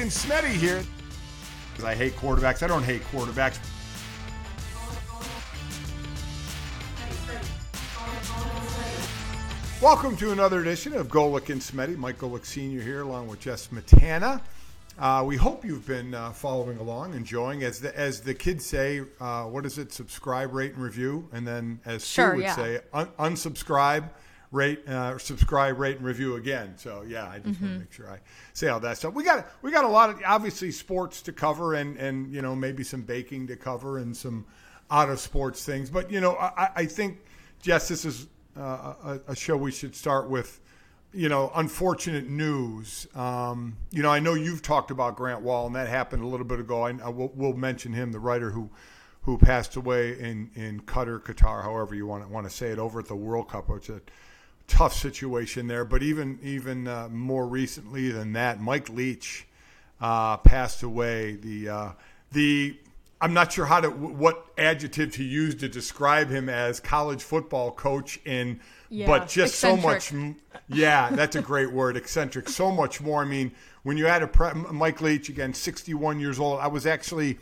And Smetty here. Because I hate quarterbacks. I don't hate quarterbacks. Welcome to another edition of Golic and Smetty. Mike Golic Sr. here, along with Jess Smetana. Uh, we hope you've been uh, following along, enjoying. As the as the kids say, uh, what is it? Subscribe, rate, and review. And then, as Sue would yeah. say, un- unsubscribe, rate, uh, subscribe, rate, and review again. So yeah, I just Mm-hmm. want to make sure I say all that stuff. We got we got a lot of obviously sports to cover, and and you know maybe some baking to cover, and some out of sports things. But you know, I, I think Jess, this is uh, a, a show we should start with you know, unfortunate news. Um, you know, I know you've talked about Grant Wahl, and that happened a little bit ago. I, I will, we'll mention him, the writer who who passed away in in Qatar, Qatar, however you want to, want to say it, over at the World Cup. It's a tough situation there. But even even uh, more recently than that, Mike Leach uh, passed away. The uh, the I'm not sure how to what adjective to use to describe him as college football coach in, Yeah, but just so much. Yeah, that's a great word, eccentric. So much more. I mean, when you had a pre- Mike Leach again, 61 years old. I was actually,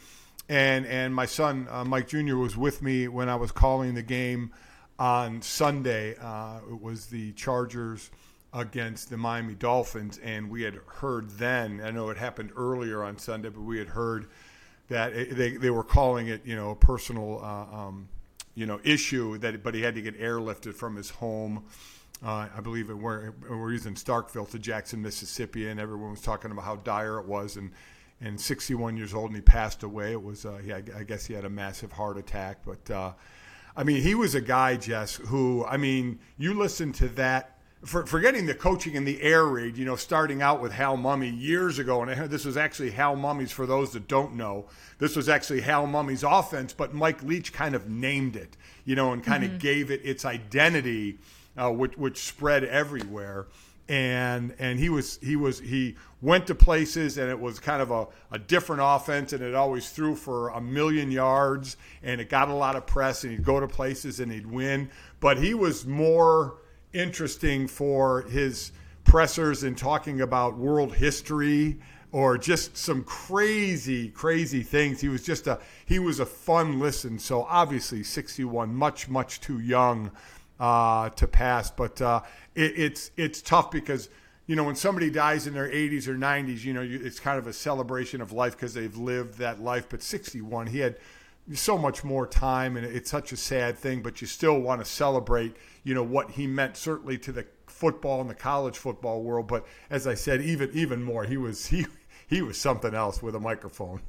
and and my son uh, Mike Jr. was with me when I was calling the game on Sunday. Uh, it was the Chargers against the Miami Dolphins, and we had heard then. I know it happened earlier on Sunday, but we had heard that it, they they were calling it, you know, a personal, uh, um, you know, issue that, but he had to get airlifted from his home. Uh, I believe it where he's in Starkville to Jackson, Mississippi, and everyone was talking about how dire it was, and and 61 years old, and he passed away. It was, uh, he, I guess, he had a massive heart attack, but. I mean, he was a guy, Jess, who, I mean, you listen to that, for, forgetting the coaching in the air raid, you know, starting out with Hal Mumme years ago. And this was actually Hal Mumme's, for those that don't know, this was actually Hal Mumme's offense, but Mike Leach kind of named it, you know, and kind of gave it its identity, uh, which, which spread everywhere and and he was he was he went to places and it was kind of a, a different offense and it always threw for a million yards and it got a lot of press and he'd go to places and he'd win. But he was more interesting for his pressers and talking about world history or just some crazy crazy things. He was just a he was a fun listen. So obviously 61 much much too young uh, to pass. But uh, it, it's it's tough because you know when somebody dies in their 80s or 90s, you know you, it's kind of a celebration of life because they've lived that life. But 61, he had so much more time, and it's such a sad thing. But you still want to celebrate, you know, what he meant certainly to the football and the college football world. But as I said, even even more, he was he he was something else with a microphone.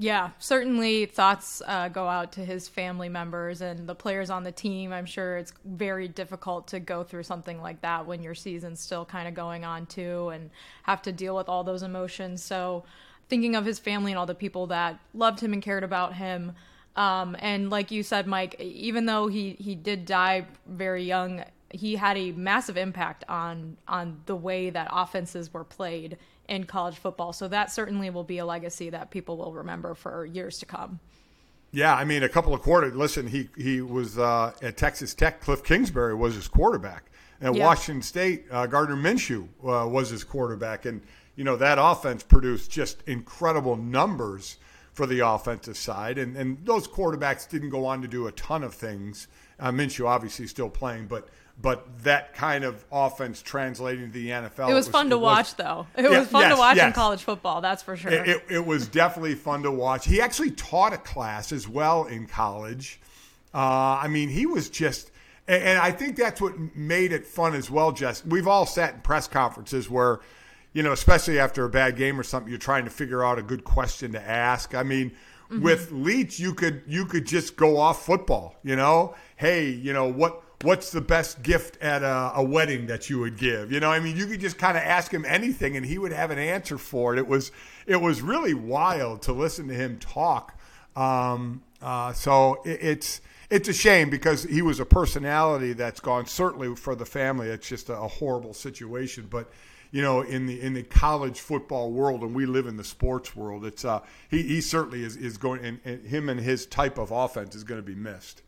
Yeah, certainly thoughts uh, go out to his family members and the players on the team. I'm sure it's very difficult to go through something like that when your season's still kind of going on too and have to deal with all those emotions. So, thinking of his family and all the people that loved him and cared about him. Um, and like you said, Mike, even though he, he did die very young, he had a massive impact on on the way that offenses were played in college football. So that certainly will be a legacy that people will remember for years to come. Yeah, I mean, a couple of quarters. Listen, he he was uh, at Texas Tech. Cliff Kingsbury was his quarterback. At Yeah. Washington State, uh, Gardner Minshew uh, was his quarterback, and you know that offense produced just incredible numbers for the offensive side. And and those quarterbacks didn't go on to do a ton of things. Uh, Minshew obviously still playing, but but that kind of offense translating to the NFL. It was, fun to watch, though. It yeah, was fun yes, to watch yes. in college football, that's for sure. It, it, it, was definitely fun to watch. He actually taught a class as well in college. Uh, I mean, he was just, and, and I think that's what made it fun as well, Jess. We've all sat in press conferences where, you know, especially after a bad game or something, you're trying to figure out a good question to ask. I mean, mm-hmm. with Leach, you could you could just go off football. You know, hey, you know what what's the best gift at a, a, wedding that you would give? You know, I mean, you could just kind of ask him anything, and he would have an answer for it. It was it was really wild to listen to him talk. Um, uh, so it, it's it's a shame because he was a personality that's gone. Certainly for the family, it's just a, a horrible situation. But you know, in the in the college football world, and we live in the sports world, it's uh, he, he certainly is is going, and, and him and his type of offense is going to be missed.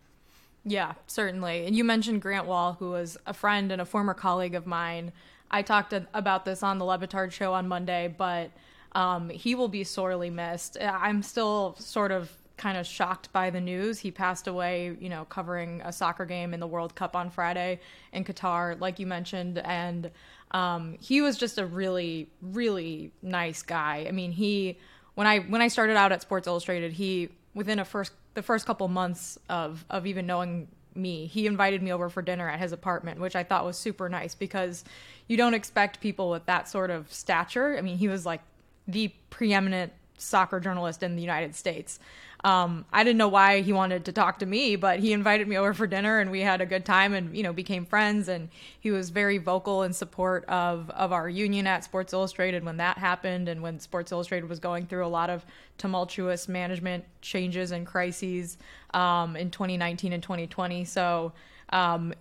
Yeah, certainly. And you mentioned Grant Wahl, who was a friend and a former colleague of mine. I talked about this on the Le Batard show on Monday, but um, he will be sorely missed. I'm still sort of kind of shocked by the news. He passed away, you know, covering a soccer game in the World Cup on Friday in Qatar, like you mentioned. And um, he was just a really, really nice guy. I mean, he when I when I started out at Sports Illustrated, he within a first the first couple months of of even knowing me, he invited me over for dinner at his apartment, which I thought was super nice because you don't expect people with that sort of stature. I mean, he was like the preeminent soccer journalist in the United States. Um, I didn't know why he wanted to talk to me, but he invited me over for dinner and we had a good time and, you know, became friends. And he was very vocal in support of, of our union at Sports Illustrated when that happened and when Sports Illustrated was going through a lot of tumultuous management changes and crises um, in 2019 and 2020. So, um,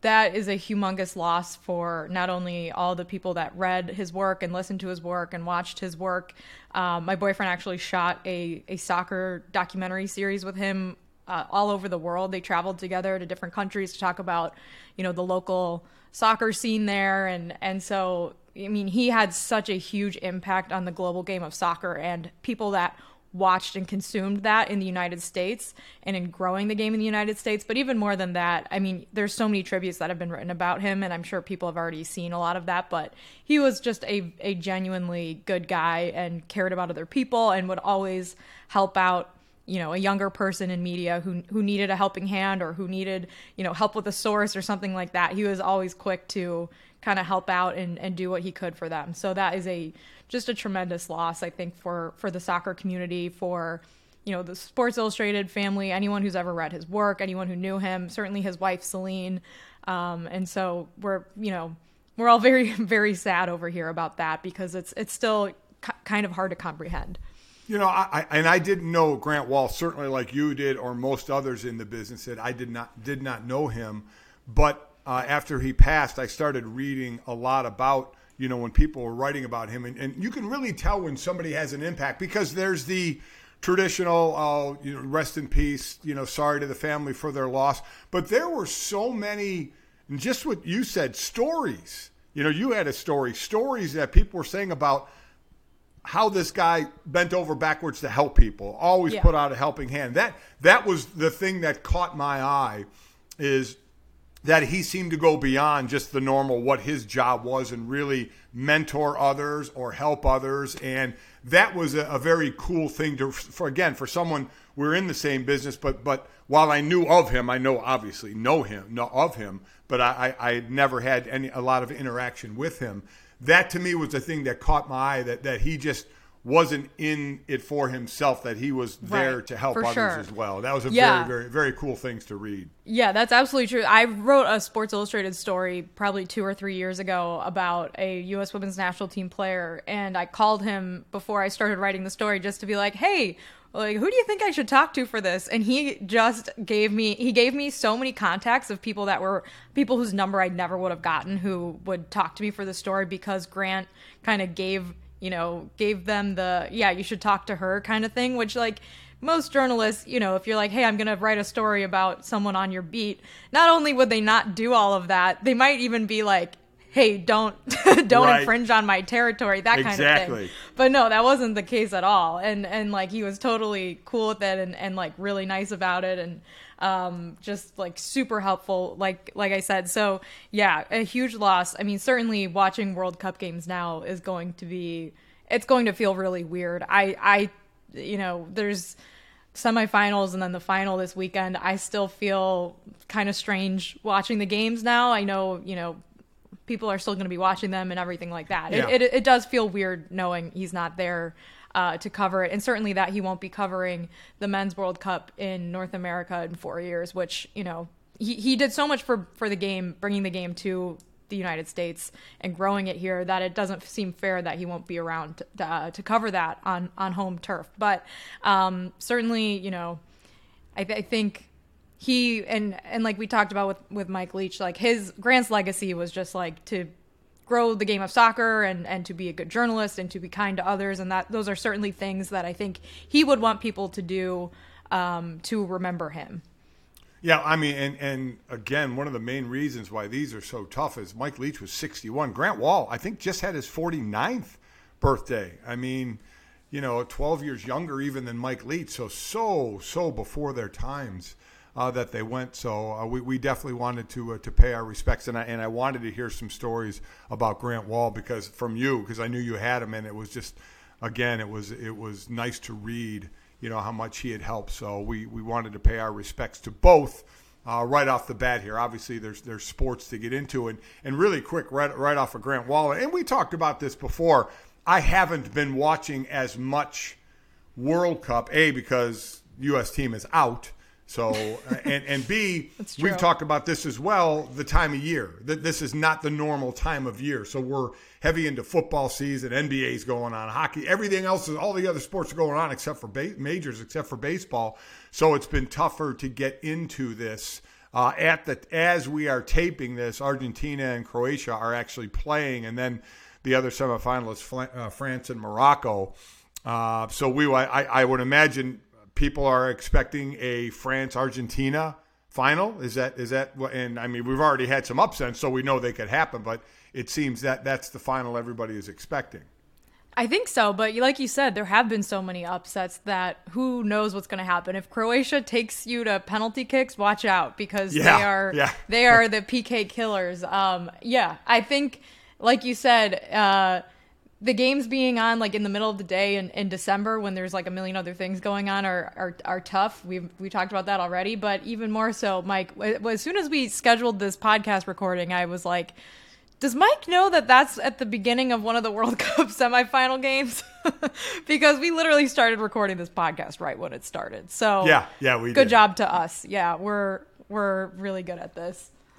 that is a humongous loss for not only all the people that read his work and listened to his work and watched his work. Um, my boyfriend actually shot a, a soccer documentary series with him uh, all over the world. They traveled together to different countries to talk about, you know, the local soccer scene there, and and so I mean, he had such a huge impact on the global game of soccer and people that watched and consumed that in the United States and in growing the game in the United States. But even more than that, I mean, there's so many tributes that have been written about him, and I'm sure people have already seen a lot of that. But he was just a, a genuinely good guy and cared about other people and would always help out you know a younger person in media who who needed a helping hand or who needed you know help with a source or something like that he was always quick to kind of help out and, and do what he could for them. So that is a just a tremendous loss, I think, for for the soccer community, for you know the Sports Illustrated family, anyone who's ever read his work, anyone who knew him, certainly his wife Celine, um, and so we're you know we're all very very sad over here about that because it's it's still kind of hard to comprehend. You know, I, and I didn't know Grant Wahl certainly like you did or most others in the business that I did not did not know him, but uh, after he passed, I started reading a lot about you know, when people were writing about him. And, and you can really tell when somebody has an impact because there's the traditional, uh, you know, rest in peace, you know, sorry to the family for their loss. But there were so many, and just what you said, stories. You know, you had a story, stories that people were saying about how this guy bent over backwards to help people, always yeah. put out a helping hand. That that was the thing that caught my eye is that he seemed to go beyond just the normal what his job was and really mentor others or help others. And that was a, a, very cool thing to for again for someone we're in the same business but but while I knew of him I know obviously know him know of him but I, I, I never had any a lot of interaction with him. That to me was the thing that caught my eye that that he just wasn't in it for himself that he was there right, to help others sure. as well. That was a yeah. very very very cool things to read. Yeah, that's absolutely true. I wrote a Sports Illustrated story probably 2 or 3 years ago about a US women's national team player and I called him before I started writing the story just to be like, "Hey, like who do you think I should talk to for this?" And he just gave me he gave me so many contacts of people that were people whose number I never would have gotten who would talk to me for the story because Grant kind of gave you know, gave them the, yeah, you should talk to her kind of thing, which, like, most journalists, you know, if you're like, hey, I'm going to write a story about someone on your beat, not only would they not do all of that, they might even be like, hey, don't don't right. infringe on my territory, that exactly. kind of thing. But no, that wasn't the case at all. And and like he was totally cool with it and, and like really nice about it and um, just like super helpful like like I said. So yeah, a huge loss. I mean, certainly watching World Cup games now is going to be it's going to feel really weird. I I you know, there's semifinals and then the final this weekend. I still feel kind of strange watching the games now. I know, you know, people are still going to be watching them and everything like that. Yeah. It, it, it, does feel weird knowing he's not there uh, to cover it, and certainly that he won't be covering the men's World Cup in North America in four years. Which you know he he did so much for for the game, bringing the game to the United States and growing it here that it doesn't seem fair that he won't be around to, uh, to cover that on on home turf. But um, certainly, you know, I, I think he and and like we talked about with with Mike Leach, like his Grant's legacy was just like to grow the game of soccer and and to be a good journalist and to be kind to others, and that those are certainly things that I think he would want people to do um, to remember him. Yeah, I mean, and and again, one of the main reasons why these are so tough is Mike Leach was 61. Grant Wahl, I think, just had his 49th birthday. I mean, you know, 12 years younger even than Mike Leach, so so so before their times uh, that they went. So uh, we, we definitely wanted to uh, to pay our respects, and I and I wanted to hear some stories about Grant Wahl because from you because I knew you had him, and it was just again it was it was nice to read you know how much he had helped. So we we wanted to pay our respects to both. Uh, right off the bat here. Obviously, there's there's sports to get into, and and really quick, right right off of Grant Wahl, and we talked about this before. I haven't been watching as much World Cup, a because U.S. team is out, so, uh, and, and B, we've talked about this as well the time of year. That this is not the normal time of year. So we're heavy into football season, NBA's going on, hockey, everything else is all the other sports are going on except for ba- majors, except for baseball. So it's been tougher to get into this. Uh, at the as we are taping this, Argentina and Croatia are actually playing, and then the other semifinalists, uh, France and Morocco. Uh, so we, I, I would imagine people are expecting a France Argentina final. Is that is that and I mean we've already had some upsets, so we know they could happen. But it seems that that's the final everybody is expecting. I think so, but like you said, there have been so many upsets that who knows what's going to happen. If Croatia takes you to penalty kicks, watch out because yeah, they are yeah. they are the PK killers. Um, yeah, I think, like you said, uh, the games being on like in the middle of the day in, in December when there's like a million other things going on are, are, are tough. We've we talked about that already, but even more so, Mike. As soon as we scheduled this podcast recording, I was like, "Does Mike know that that's at the beginning of one of the World Cup semifinal games?" because we literally started recording this podcast right when it started. So yeah, yeah, we good did. job to us. Yeah, we're we're really good at this.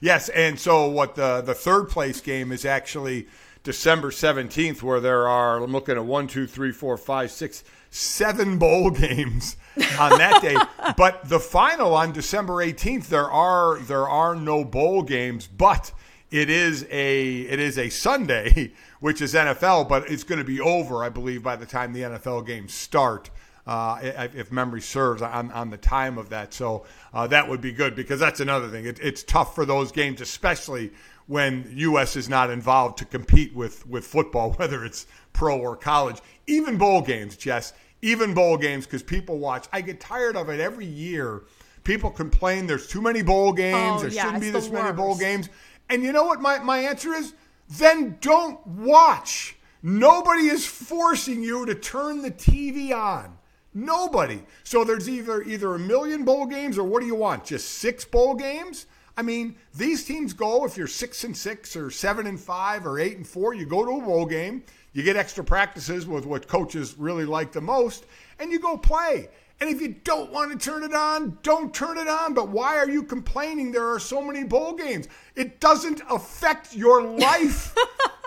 yes, and so what the the third place game is actually December 17th, where there are, I'm looking at one, two, three, four, five, six, seven bowl games on that day. but the final on December 18th, there are there are no bowl games, but it is a it is a Sunday, which is NFL, but it's going to be over, I believe, by the time the NFL games start. Uh, if memory serves on, on the time of that. So uh, that would be good because that's another thing. It, it's tough for those games, especially when U.S. is not involved to compete with, with football, whether it's pro or college. Even bowl games, Jess, even bowl games, because people watch. I get tired of it every year. People complain there's too many bowl games, oh, there yeah, shouldn't be this many bowl games. And you know what my, my answer is? Then don't watch. Nobody is forcing you to turn the TV on. Nobody. So there's either either a million bowl games or what do you want? Just six bowl games? I mean, these teams go if you're six and six or seven and five or eight and four, you go to a bowl game, you get extra practices with what coaches really like the most, and you go play. And if you don't want to turn it on, don't turn it on. But why are you complaining there are so many bowl games? It doesn't affect your life.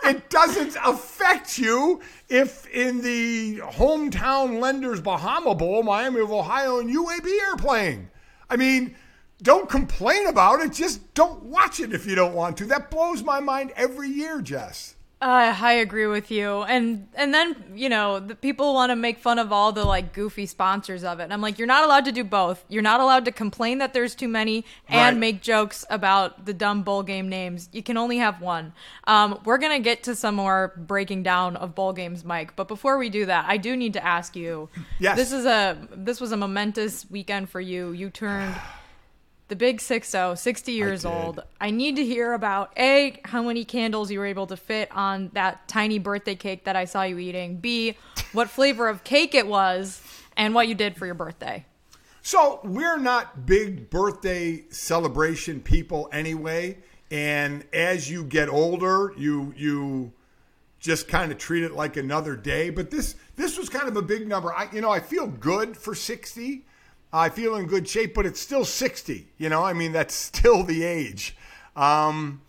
It doesn't affect you if in the hometown lenders Bahama Bowl, Miami of Ohio and UAB are playing. I mean, don't complain about it. Just don't watch it if you don't want to. That blows my mind every year, Jess. Uh, I agree with you, and and then you know the people want to make fun of all the like goofy sponsors of it, and I'm like, you're not allowed to do both. You're not allowed to complain that there's too many and Right. make jokes about the dumb bowl game names. You can only have one. Um, we're gonna get to some more breaking down of bowl games, Mike, but before we do that, I do need to ask you. Yes. This is a this was a momentous weekend for you. You turned the big 6-0, 60 years did. old. I need to hear about A, how many candles you were able to fit on that tiny birthday cake that I saw you eating. B, what flavor of cake it was and what you did for your birthday. So we're not big birthday celebration people anyway, and as you get older, you you just kind of treat it like another day. But this this was kind of a big number. I you know I feel good for sixty. I feel in good shape, but it's still sixty. You know, I mean that's still the age. Um,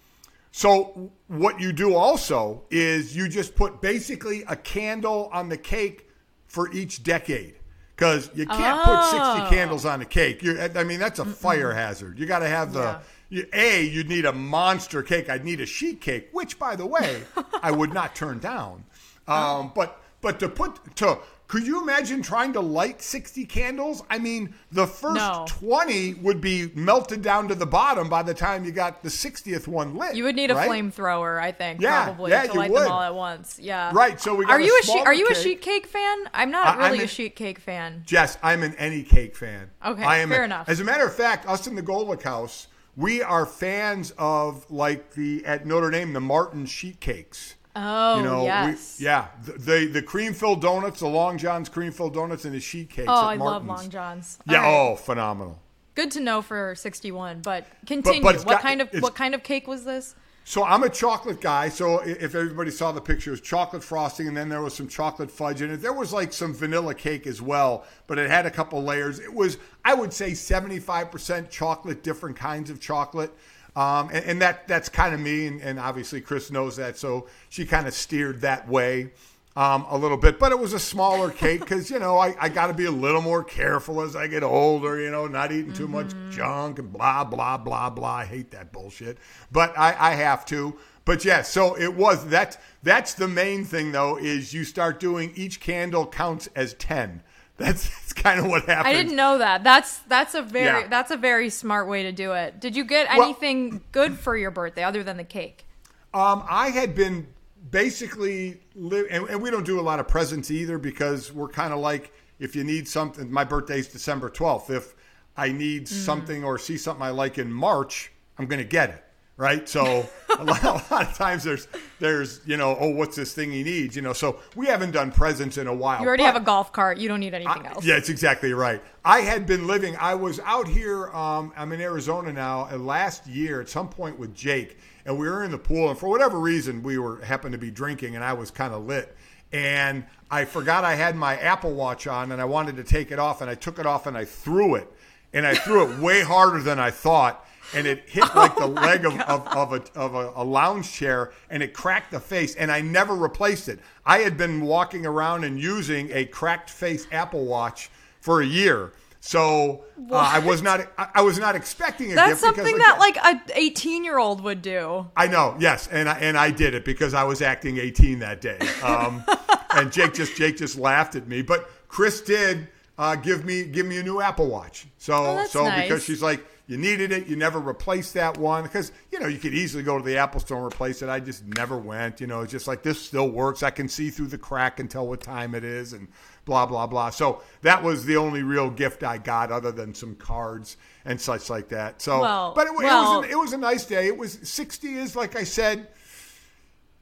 so what you do also is you just put basically a candle on the cake for each decade because you can't put 60 candles on a cake. you I mean, that's a fire hazard. You got to have the. Yeah. A, you'd need a monster cake. I'd need a sheet cake, which, by the way, I would not turn down. Um, but but to put to could you imagine trying to light 60 candles? I mean, the first No. 20 would be melted down to the bottom by the time you got the 60th one lit. You would need a flamethrower, I think, Yeah, probably yeah, to light would. them all at once. Yeah. Right, so we got Are you a sheet smaller are you a sheet cake fan? I'm not I- I'm really a sheet cake fan. Jess, I'm an any cake fan. Okay, I am fair a- enough. As a matter of fact, us in the Golic House, we are fans of like the at Notre Dame the Martin sheet cakes. Oh, you know, we- yes. yeah, the, the the cream filled donuts, the Long John's cream filled donuts, and the sheet cakes. Oh, I love Long Johns. Yeah, right. oh, phenomenal. Good to know for 61, but continue. but it's what got- kind of what kind of cake was this? So I'm a chocolate guy. So if everybody saw the picture, it was chocolate frosting, and then there was some chocolate fudge in it. There was like some vanilla cake as well, but it had a couple layers. It was, I would say, 75% chocolate, different kinds of chocolate. Um, and, and that that's kind of me, and, and obviously Chris knows that, so she kind of steered that way um, a little bit. But it was a smaller cake because you know I, I got to be a little more careful as I get older. You know, not eating too much junk and blah blah blah blah. I hate that bullshit, but I, I have to. But yes, so it was that. That's the main thing though is you start doing each candle counts as ten. That's, that's kind of what happened. I didn't know that. That's that's a very Yeah. that's a very smart way to do it. Did you get Well- anything good for your birthday other than the cake? Um, I had been basically live, and, and we don't do a lot of presents either because we're kind of like if you need something. My birthday's December twelfth. If I need Mm. something or see something I like in March, I'm going to get it. Right, so a lot, a lot of times there's there's you know oh what's this thing he needs you know so we haven't done presents in a while. You already have a golf cart. You don't need anything I- else. Yeah, it's exactly right. I had been living. I was out here. Um, I'm in Arizona now. And last year, at some point with Jake, and we were in the pool, and for whatever reason, we were happened to be drinking, and I was kind of lit, and I forgot I had my Apple Watch on, and I wanted to take it off, and I took it off, and I threw it, and I threw it way harder than I thought. And it hit like the leg of, of, of, a, of a, a lounge chair and it cracked the face. And I never replaced it. I had been walking around and using a cracked face Apple Watch for a year. So uh, I was not I, I was not expecting a That's gift because, something that like a 18 year old would do. I know, yes, and I, and I did it because I was acting 18 that day. Um, and Jake just Jake just laughed at me, but Chris did uh, give me give me a new Apple Watch. So Oh, so nice. because she's like, you needed it, you never replaced that one because you know you could easily go to the Apple store and replace it. I just never went. You know, it's just like this still works. I can see through the crack and tell what time it is and blah blah blah. So that was the only real gift I got, other than some cards and such like that. So, Well- but it, well- it was an, it was a nice day. It was 60 is like I said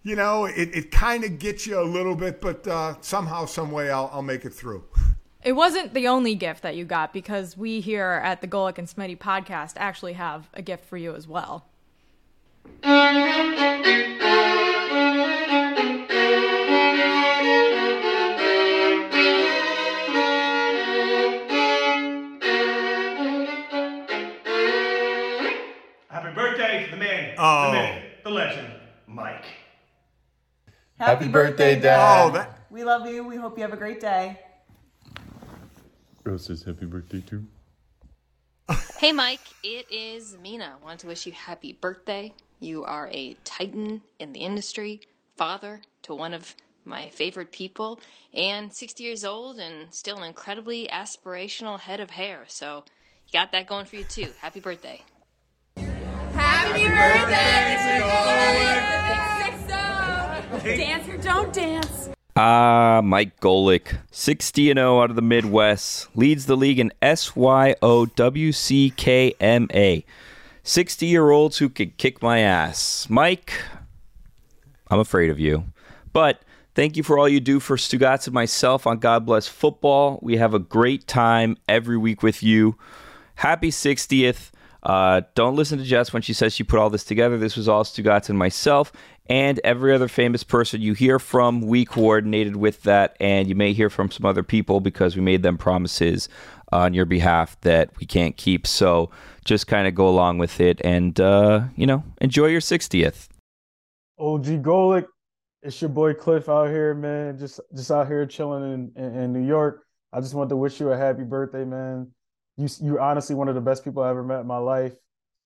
you know, it, it kind of gets you a little bit, but uh, somehow, some way, I'll, I'll make it through. It wasn't the only gift that you got because we here at the Golic and Smetty podcast actually have a gift for you as well. Happy birthday to the man, Oh. the myth, the legend, Mike. Happy birthday, Dad. Oh, that We love you. We hope you have a great day. Rose says happy birthday too. Hey, Mike, it is Mina. Want to wish you happy birthday. You are a titan in the industry, father to one of my favorite people, and 60 years old and still an incredibly aspirational head of hair. So you got that going for you too. Happy birthday. Happy birthday! Dance or don't dance. Ah, Mike Golic, 60 and 0 out of the Midwest, leads the league in SYOWCKMA. 60 year olds who could kick my ass. Mike, I'm afraid of you. But thank you for all you do for Stugotz and myself on God Bless Football. We have a great time every week with you. Happy 60th. Uh, don't listen to Jess when she says she put all this together. This was all Stugotz and myself and every other famous person you hear from. We coordinated with that, and you may hear from some other people because we made them promises on your behalf that we can't keep. So just kind of go along with it and, uh, you know, enjoy your 60th. OG Golic, it's your boy Cliff out here, man. Just just out here chilling in, in, in New York. I just want to wish you a happy birthday, man. You you're honestly one of the best people I ever met in my life.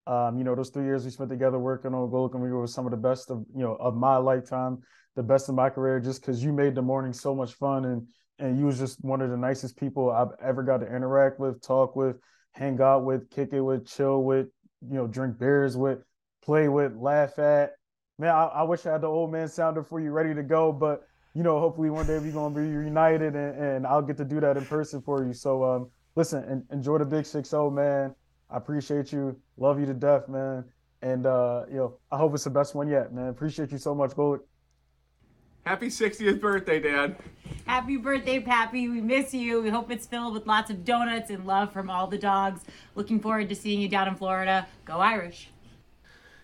Um, you know, those three years we spent together working on and we were some of the best of you know of my lifetime, the best of my career, just because you made the morning so much fun and and you was just one of the nicest people I've ever got to interact with, talk with, hang out with, kick it with, chill with, you know, drink beers with, play with, laugh at. Man, I, I wish I had the old man sounder for you ready to go, but you know, hopefully one day we're gonna be reunited and, and I'll get to do that in person for you. So um, listen, and, enjoy the big six zero, man. I appreciate you, love you to death, man. And uh, you know, I hope it's the best one yet, man. Appreciate you so much, Golic. Happy 60th birthday, Dad. Happy birthday, Pappy. We miss you. We hope it's filled with lots of donuts and love from all the dogs. Looking forward to seeing you down in Florida. Go Irish.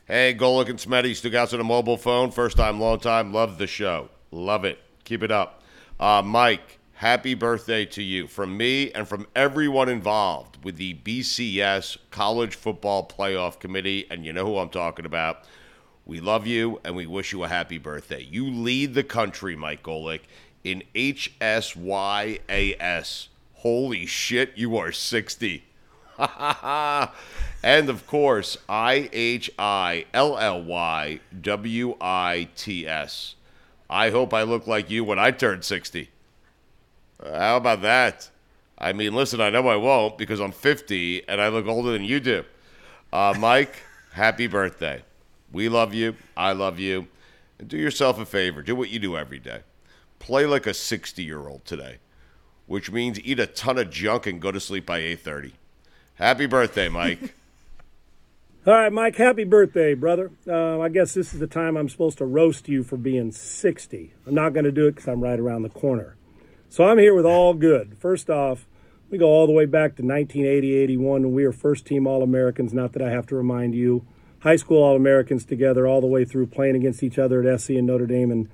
Hey, Golic and Smetty, Stugotz on a mobile phone. First time, long time. Love the show. Love it. Keep it up. Uh, Mike, happy birthday to you from me and from everyone involved with the BCS College Football Playoff Committee. And you know who I'm talking about. We love you and we wish you a happy birthday. You lead the country, Mike Golic, in HSYAS. Holy shit, you are 60. and of course, I H I L L Y W I T S. I hope I look like you when I turn 60. Uh, how about that? I mean, listen, I know I won't because I'm 50 and I look older than you do. Uh, Mike, happy birthday. We love you. I love you. And do yourself a favor. Do what you do every day. Play like a 60 year old today, which means eat a ton of junk and go to sleep by 8:30. Happy birthday, Mike. All right, Mike, happy birthday, brother. Uh, I guess this is the time I'm supposed to roast you for being 60. I'm not going to do it because I'm right around the corner. So I'm here with all good. First off, we go all the way back to 1980 81 when we were first team All Americans. Not that I have to remind you. High school All Americans together all the way through playing against each other at SC and Notre Dame. And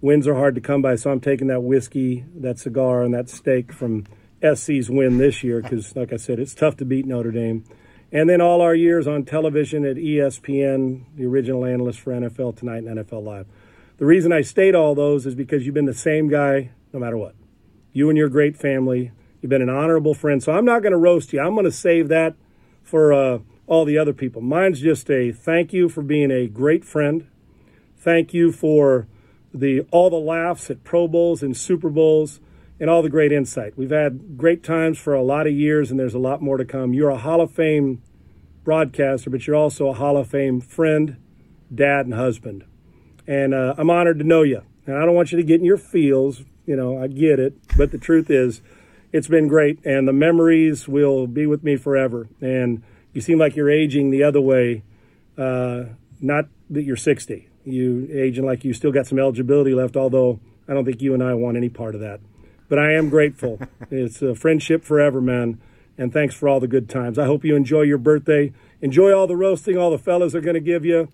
wins are hard to come by. So I'm taking that whiskey, that cigar, and that steak from SC's win this year because, like I said, it's tough to beat Notre Dame. And then all our years on television at ESPN, the original analyst for NFL Tonight and NFL Live. The reason I state all those is because you've been the same guy no matter what. You and your great family, you've been an honorable friend. So I'm not going to roast you. I'm going to save that for uh, all the other people. Mine's just a thank you for being a great friend. Thank you for the all the laughs at Pro Bowls and Super Bowls and all the great insight. We've had great times for a lot of years, and there's a lot more to come. You're a Hall of Fame broadcaster, but you're also a Hall of Fame friend, dad, and husband. And uh, I'm honored to know you. And I don't want you to get in your feels. You know, I get it. But the truth is, it's been great, and the memories will be with me forever. And you seem like you're aging the other way, uh, not that you're 60. You aging like you still got some eligibility left, although I don't think you and I want any part of that. But I am grateful. it's a friendship forever, man. And thanks for all the good times. I hope you enjoy your birthday. Enjoy all the roasting all the fellas are going to give you.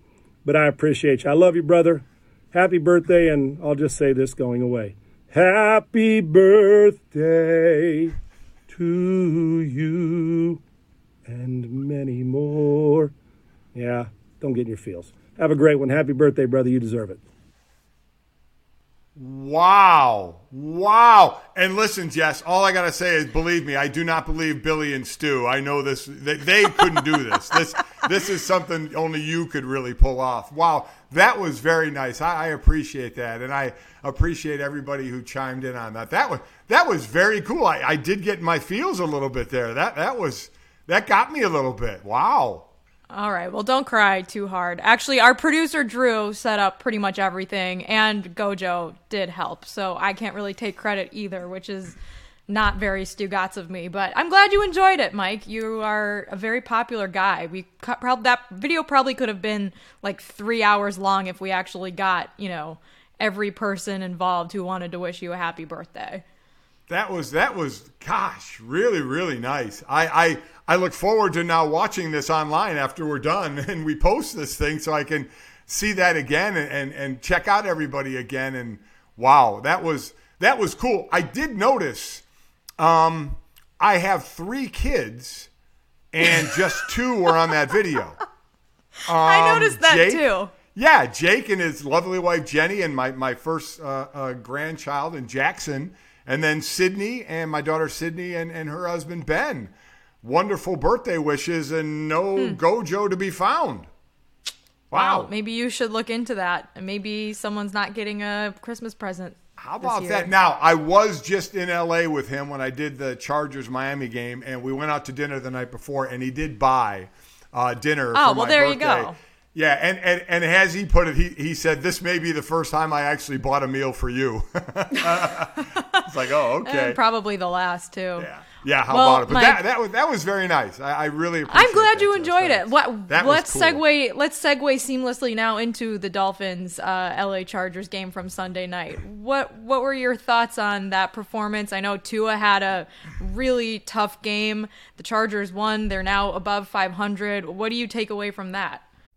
But I appreciate you. I love you, brother. Happy birthday. And I'll just say this going away. Happy birthday to you and many more. Yeah, don't get in your feels. Have a great one. Happy birthday, brother. You deserve it. Wow. Wow. And listen, Jess, all I got to say is believe me, I do not believe Billy and Stu. I know this they, they couldn't do this. This this is something only you could really pull off. Wow. That was very nice. I, I appreciate that. And I appreciate everybody who chimed in on that. That was that was very cool. I, I did get my feels a little bit there. That that was that got me a little bit. Wow. All right. Well, don't cry too hard. Actually, our producer Drew set up pretty much everything, and Gojo did help. So I can't really take credit either, which is not very Stugotz of me. But I'm glad you enjoyed it, Mike. You are a very popular guy. We probably that video probably could have been like three hours long if we actually got you know every person involved who wanted to wish you a happy birthday. That was that was gosh, really really nice. I I I look forward to now watching this online after we're done and we post this thing so I can see that again and and, and check out everybody again and wow, that was that was cool. I did notice um I have 3 kids and just two were on that video. Um, I noticed that Jake, too. Yeah, Jake and his lovely wife Jenny and my my first uh, uh, grandchild and Jackson and then Sydney and my daughter Sydney and, and her husband Ben. Wonderful birthday wishes and no hmm. Gojo to be found. Wow. Maybe you should look into that. Maybe someone's not getting a Christmas present. How about that? Now, I was just in LA with him when I did the Chargers Miami game, and we went out to dinner the night before, and he did buy uh, dinner. Oh, well, there birthday. you go. Yeah, and, and, and as he put it, he, he said, This may be the first time I actually bought a meal for you. it's like, oh, okay. And probably the last, too. Yeah. Yeah, how well, about it? But that, that was that was very nice. I, I really I'm glad you enjoyed it. What that let's cool. segue let's segue seamlessly now into the Dolphins uh, LA Chargers game from Sunday night. What what were your thoughts on that performance? I know Tua had a really tough game. The Chargers won. They're now above 500. What do you take away from that?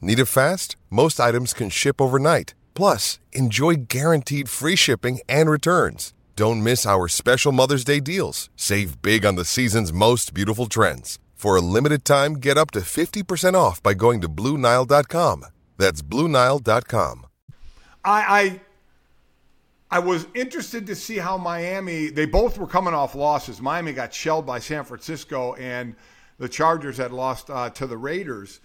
Need it fast? Most items can ship overnight. Plus, enjoy guaranteed free shipping and returns. Don't miss our special Mother's Day deals. Save big on the season's most beautiful trends. For a limited time, get up to 50% off by going to BlueNile.com. That's BlueNile.com. I, I I was interested to see how Miami. They both were coming off losses. Miami got shelled by San Francisco, and the Chargers had lost uh, to the Raiders.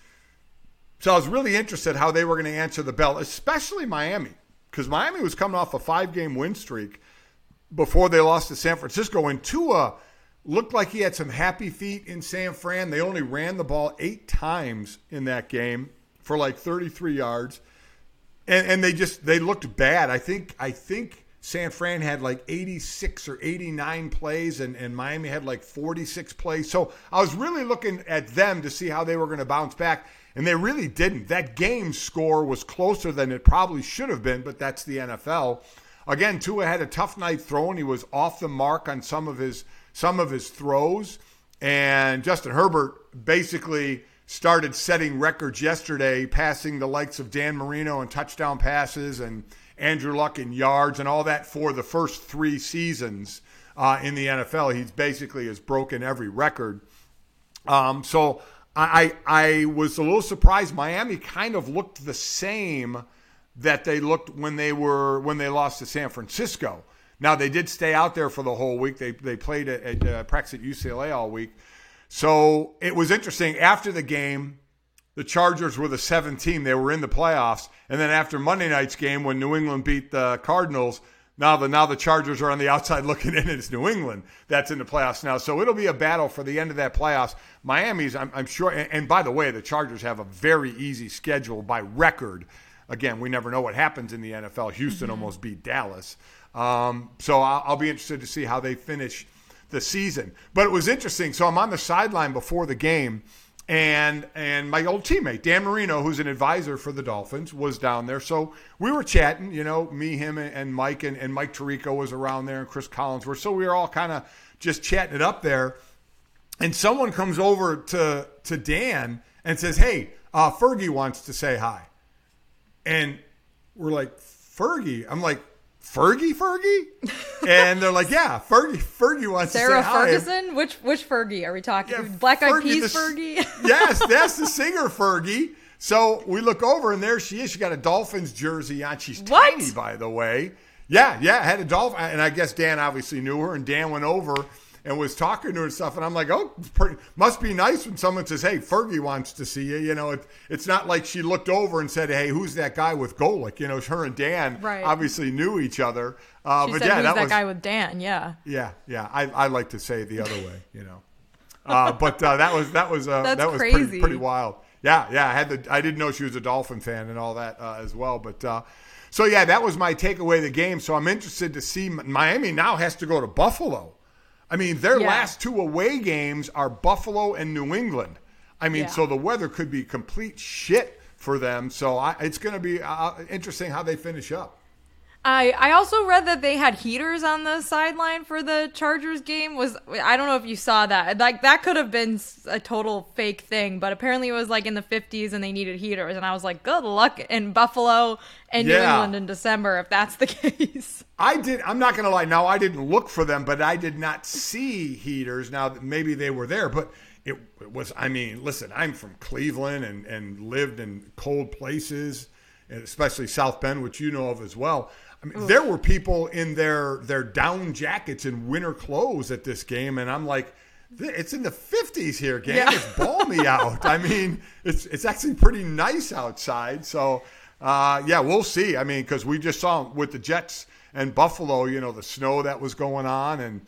So I was really interested how they were going to answer the bell, especially Miami, because Miami was coming off a five-game win streak before they lost to San Francisco, and Tua looked like he had some happy feet in San Fran. They only ran the ball eight times in that game for like 33 yards and, and they just they looked bad. I think I think San Fran had like 86 or 89 plays, and, and Miami had like 46 plays. So I was really looking at them to see how they were going to bounce back, and they really didn't. That game score was closer than it probably should have been, but that's the NFL. Again, Tua had a tough night throwing. He was off the mark on some of his some of his throws, and Justin Herbert basically started setting records yesterday, passing the likes of Dan Marino and touchdown passes and Andrew Luck in yards and all that for the first three seasons uh, in the NFL. He's basically has broken every record. Um, so I, I was a little surprised. Miami kind of looked the same that they looked when they were when they lost to San Francisco. Now they did stay out there for the whole week. They they played at, at uh, practice at UCLA all week. So it was interesting. After the game, the Chargers were the seventh team. They were in the playoffs. And then after Monday night's game, when New England beat the Cardinals, now the now the Chargers are on the outside looking in. It's New England that's in the playoffs now. So it'll be a battle for the end of that playoffs. Miami's, I'm, I'm sure. And, and, by the way, the Chargers have a very easy schedule by record. again, we never know what happens in the NFL. Houston mm-hmm. almost beat Dallas. Um, so I'll, I'll, be interested to see how they finish the season. But it was interesting. So I'm on the sideline before the game, and and my old teammate Dan Marino, who's an advisor for the Dolphins, was down there. So we were chatting. You know, me, him, and Mike, and, and Mike Tirico was around there, and Cris Collinsworth. So we were all kind of just chatting it up there. And someone comes over to to Dan and says, "Hey, uh, Fergie wants to say hi." And we're like, "Fergie?" I'm like, Fergie, Fergie, and they're like, "Yeah, Fergie, Fergie wants Sarah to say Ferguson. Hi. Which which Fergie are we talking? Yeah, Black Eyed Peas Fergie. yes, that's the singer Fergie. So we look over, and there she is. She got a Dolphins jersey on. She's what? tiny, by the way. Yeah, yeah, had a Dolphin, and I guess Dan obviously knew her, and Dan went over and was talking to her and stuff. And I'm like, oh, must be nice when someone says, hey, Fergie wants to see you. You know, it, it's not like she looked over and said, hey, who's that guy with Golic? You know, her and Dan right. obviously knew each other. Uh, she but said, yeah, that, that was, guy with Dan? Yeah. Yeah, yeah. I, I like to say it the other way, you know. Uh, but uh, that was that was uh, that was pretty pretty wild. Yeah, yeah. I had the I didn't know she was a Dolphin fan and all that uh, as well. But uh, so yeah, that was my takeaway of the game. So I'm interested to see Miami now has to go to Buffalo. I mean, their yeah. last two away games are Buffalo and New England. I mean, yeah. so the weather could be complete shit for them. So I, it's going to be uh, interesting how they finish up. I I also read that they had heaters on the sideline for the Chargers game. Was I don't know if you saw that. Like that could have been a total fake thing, but apparently it was like in the 50s and they needed heaters and I was like, "Good luck in Buffalo and yeah. New England in December if that's the case." I did I'm not going to lie. Now I didn't look for them, but I did not see heaters. Now maybe they were there, but it, it was I mean, listen, I'm from Cleveland and and lived in cold places, especially South Bend, which you know of as well. I mean, there were people in their their down jackets and winter clothes at this game, and I'm like, it's in the 50s here, gang. Yeah. It's balmy out. I mean, it's it's actually pretty nice outside. So, uh, yeah, we'll see. I mean, because we just saw with the Jets and Buffalo, you know, the snow that was going on, and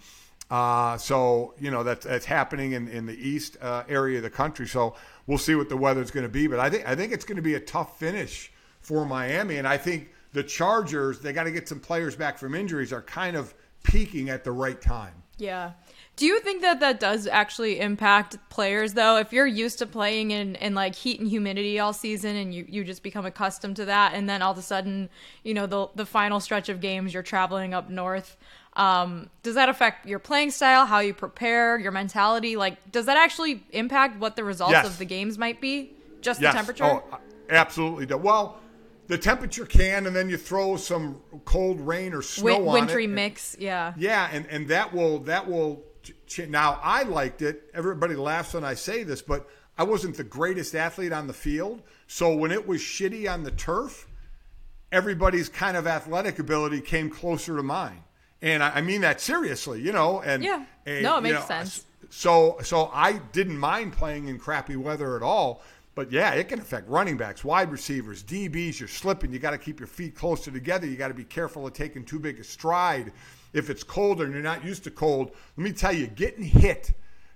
uh, so you know that's that's happening in in the east uh, area of the country. So we'll see what the weather's going to be. But I think I think it's going to be a tough finish for Miami, and I think the Chargers, they got to get some players back from injuries, are kind of peaking at the right time. Yeah. Do you think that that does actually impact players though? If you're used to playing in, in like heat and humidity all season and you, you just become accustomed to that and then all of a sudden, you know, the the final stretch of games you're traveling up north, um, does that affect your playing style, how you prepare, your mentality? Like does that actually impact what the results yes. of the games might be? Just yes. the temperature? Oh, absolutely. Well, the temperature can, and then you throw some cold rain or snow Win- on wintry mix, yeah. Yeah, and, and that will that will. Ch- now I liked it. Everybody laughs when I say this, but I wasn't the greatest athlete on the field. So when it was shitty on the turf, everybody's kind of athletic ability came closer to mine, and I, I mean that seriously, you know. And yeah, and, no, it makes know, sense. So so I didn't mind playing in crappy weather at all. But yeah, it can affect running backs, wide receivers, DBs. You're slipping. You got to keep your feet closer together. You got to be careful of taking too big a stride. If it's colder and you're not used to cold, let me tell you, getting hit,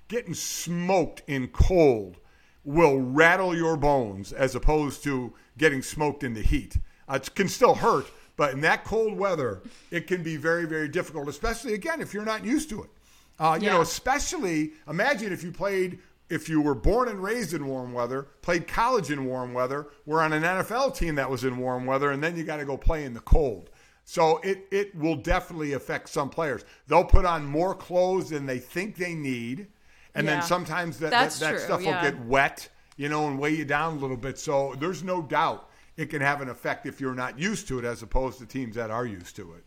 getting smoked in cold will rattle your bones as opposed to getting smoked in the heat. Uh, it can still hurt, but in that cold weather, it can be very, very difficult, especially again if you're not used to it. Uh, you yeah. know, especially imagine if you played if you were born and raised in warm weather, played college in warm weather, were on an NFL team that was in warm weather, and then you got to go play in the cold. So it, it will definitely affect some players. They'll put on more clothes than they think they need. And yeah. then sometimes that, that, that, stuff yeah. will get wet, you know, and weigh you down a little bit. So there's no doubt it can have an effect if you're not used to it as opposed to teams that are used to it.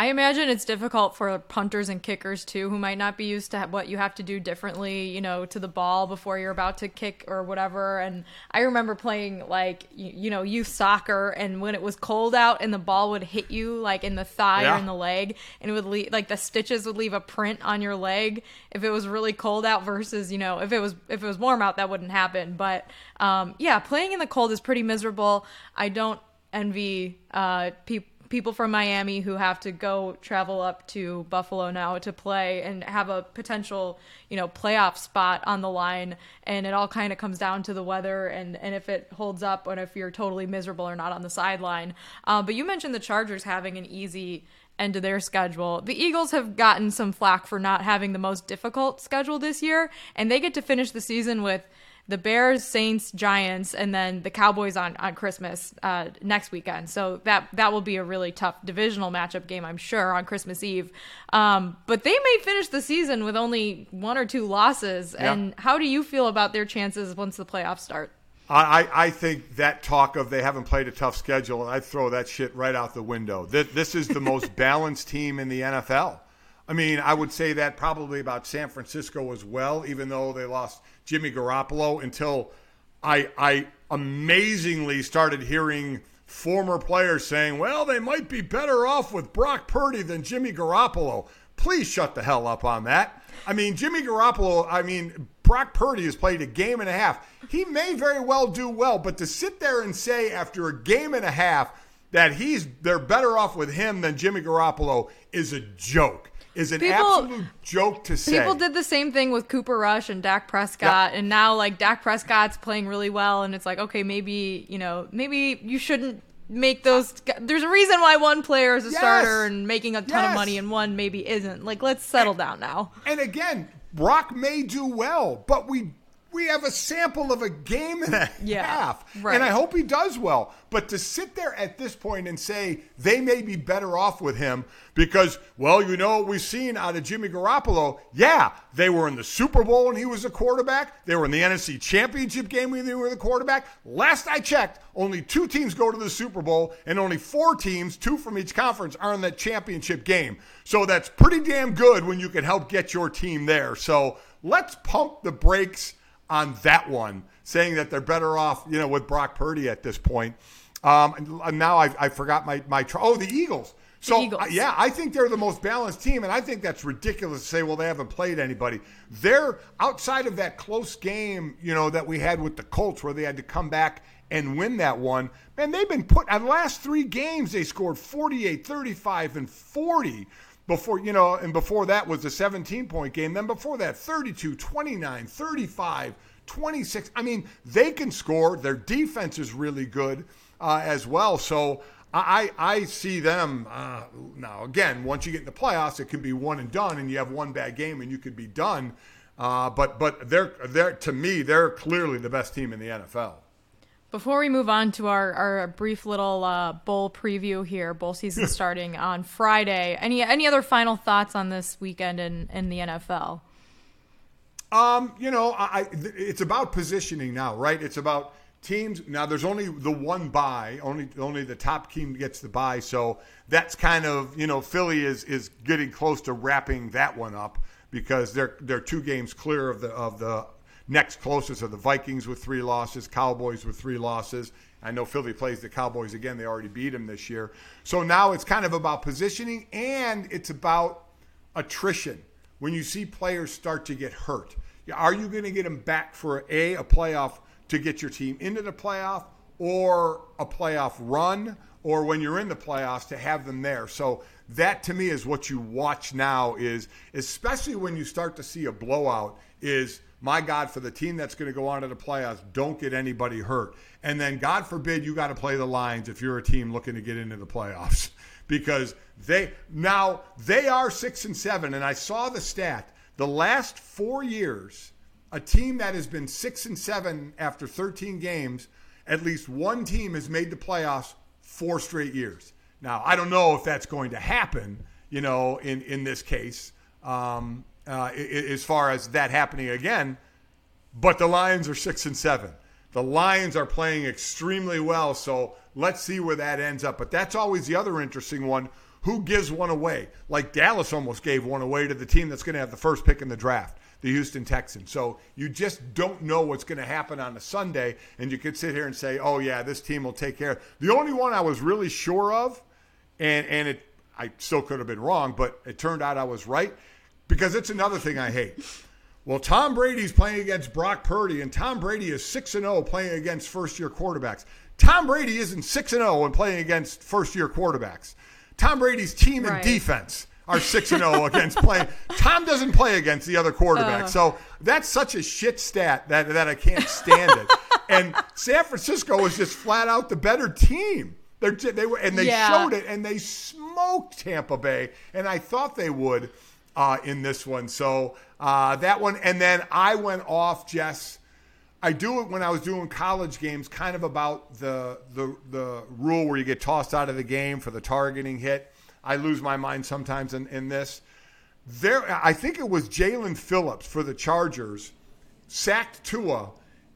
I imagine it's difficult for punters and kickers too, who might not be used to what you have to do differently, you know, to the ball before you're about to kick or whatever. And I remember playing like you, you know youth soccer, and when it was cold out and the ball would hit you like in the thigh yeah. or in the leg, and it would leave like the stitches would leave a print on your leg if it was really cold out versus you know if it was if it was warm out that wouldn't happen. But um, yeah, playing in the cold is pretty miserable. I don't envy uh, people people from Miami who have to go travel up to Buffalo now to play and have a potential, you know, playoff spot on the line. And it all kind of comes down to the weather and, and if it holds up and if you're totally miserable or not on the sideline. Uh, but you mentioned the Chargers having an easy end of their schedule. The Eagles have gotten some flack for not having the most difficult schedule this year, and they get to finish the season with the Bears, Saints, Giants, and then the Cowboys on on Christmas uh, next weekend. So that that will be a really tough divisional matchup game, I'm sure, on Christmas Eve. Um, but they may finish the season with only one or two losses. Yeah. And how do you feel about their chances once the playoffs start? I, I think that talk of they haven't played a tough schedule, I throw that shit right out the window. This, this is the most balanced team in the NFL. I mean, I would say that probably about San Francisco as well, even though they lost Jimmy Garoppolo until I, I amazingly started hearing former players saying, well, they might be better off with Brock Purdy than Jimmy Garoppolo. Please shut the hell up on that. I mean, Jimmy Garoppolo, I mean, Brock Purdy has played a game and a half. He may very well do well, but to sit there and say after a game and a half that he's they're better off with him than Jimmy Garoppolo is a joke. Is an People- absolute joke to say. People did the same thing with Cooper Rush and Dak Prescott, and now like Dak Prescott's playing really well, and it's like okay, maybe you know, maybe you shouldn't make those. There's a reason why one player is a Yes. starter and making a ton Yes. of money, and one maybe isn't. Like, let's settle down now. And again, Brock may do well, but we we have a sample of a game and a Yeah, half. right. And I hope he does well. But to sit there at this point and say they may be better off with him because, well, you know what we've seen out of Jimmy Garoppolo? Yeah, they were in the Super Bowl when he was a quarterback. They were in the NFC Championship game when they were the quarterback. Last I checked, only two teams go to the Super Bowl, and only four teams, two from each conference, are in that championship game. So that's pretty damn good when you can help get your team there. So let's pump the brakes on that one, saying that they're better off, you know, with Brock Purdy at this point. Um, and now I, I forgot my my tr- oh the Eagles. So Eagles. uh, yeah, I think they're the most balanced team, and I think that's ridiculous to say. Well, they haven't played anybody. They're outside of that close game, you know, that we had with the Colts, where they had to come back and win that one. Man, they've been put on the last three games. They scored 48, 35, and 40 before you know and before that was the 17 point game. Then before that 32 29 35 26 i mean they can score. Their defense is really good uh, as well. So I, I see them uh, now again once you get in the playoffs it can be one and done and you have one bad game and you could be done. Uh, but but they're they're to me they're clearly the best team in the NFL Before we move on to our, our brief little uh, bowl preview here, bowl season starting on Friday. Any any other final thoughts on this weekend in, in the NFL? Um, you know, I, I- it's about positioning now, right? It's about teams. Now, there's only the one buy. Only only the top team gets the buy. So that's kind of you know Philly is is getting close to wrapping that one up because they're they're two games clear of the of the next closest are the Vikings with three losses, Cowboys with three losses. I know Philly plays the Cowboys again. They already beat them this year. So now it's kind of about positioning and it's about attrition. When you see players start to get hurt, are you going to get them back for a a playoff to get your team into the playoff, or a playoff run, or when you're in the playoffs to have them there? So that to me is what you watch now. Is especially when you start to see a blowout. Is my God, for the team that's going to go on to the playoffs, don't get anybody hurt. And then, God forbid, you got to play the Lions if you're a team looking to get into the playoffs because they now they are six and seven. And I saw the stat the last four years, a team that has been six and seven after 13 games, at least one team has made the playoffs four straight years. Now, I don't know if that's going to happen, you know, in, in this case, um, uh, as far as that happening again. But the Lions are six and seven. The Lions are playing extremely well, so let's see where that ends up. But that's always the other interesting one. Who gives one away? Like Dallas almost gave one away to the team that's going to have the first pick in the draft, the Houston Texans. So you just don't know what's going to happen on a Sunday, and you could sit here and say, "Oh yeah, this team will take care." The only one I was really sure of, and and it, I still could have been wrong, but it turned out I was right because it's another thing I hate. Well, Tom Brady's playing against Brock Purdy, and Tom Brady is 6 and 0 playing against first year quarterbacks. Tom Brady isn't 6 and 0 when playing against first year quarterbacks. Tom Brady's team and defense are 6 and 0 against playing. Tom doesn't play against the other quarterback. Uh. So that's such a shit stat that, that I can't stand it. And San Francisco was just flat out the better team. They're, they were, and they Yeah. showed it, and they smoked Tampa Bay, and I thought they would uh, in this one. So uh, that one, and then I went off, Jess. I do it when I was doing college games, kind of about the the the rule where you get tossed out of the game for the targeting hit. I lose my mind sometimes in, in this. There, I think it was Jalen Phillips for the Chargers sacked Tua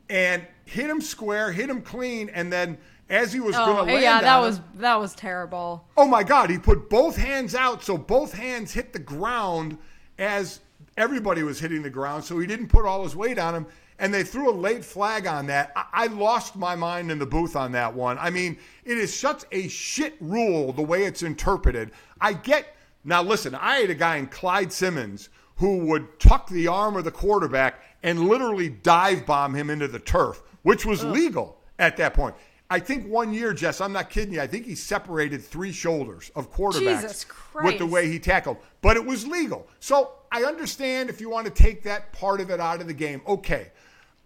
and hit him square, hit him clean, and then as he was Oh, going to yeah, that on was him, that was terrible. Oh my God! He put both hands out, so both hands hit the ground as everybody was hitting the ground. So he didn't put all his weight on him, and they threw a late flag on that. I, I lost my mind in the booth on that one. I mean, it is such a shit rule the way it's interpreted. I get now. Listen, I had a guy in Clyde Simmons who would tuck the arm of the quarterback and literally dive bomb him into the turf, which was legal at that point. I think one year, Jess, I'm not kidding you. I think he separated three shoulders of quarterbacks Jesus with the way he tackled, but it was legal. So I understand if you want to take that part of it out of the game, okay.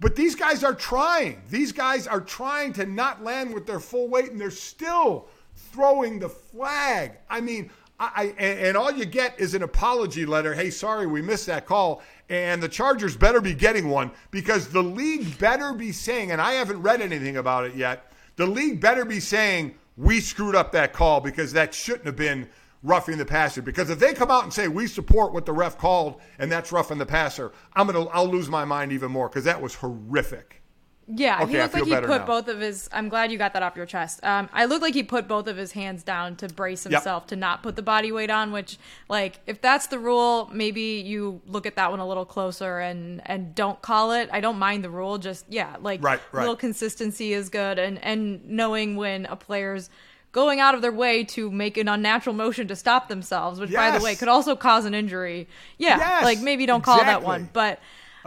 But these guys are trying. These guys are trying to not land with their full weight, and they're still throwing the flag. I mean, I, I and all you get is an apology letter. Hey, sorry, we missed that call. And the Chargers better be getting one because the league better be saying, and I haven't read anything about it yet. The league better be saying we screwed up that call because that shouldn't have been roughing the passer. Because if they come out and say we support what the ref called and that's roughing the passer, I'm gonna I'll lose my mind even more because that was horrific. Yeah, Okay, he looked like he put now. both of his. I'm glad you got that off your chest. Um, I looked like he put both of his hands down to brace Yep. himself to not put the body weight on. Which, like, if that's the rule, maybe you look at that one a little closer and and don't call it. I don't mind the rule. Just yeah, like Right, right. little consistency is good, and and knowing when a player's going out of their way to make an unnatural motion to stop themselves, which by the way could also cause an injury. Yeah, Yes, like maybe don't call that one, exactly. but.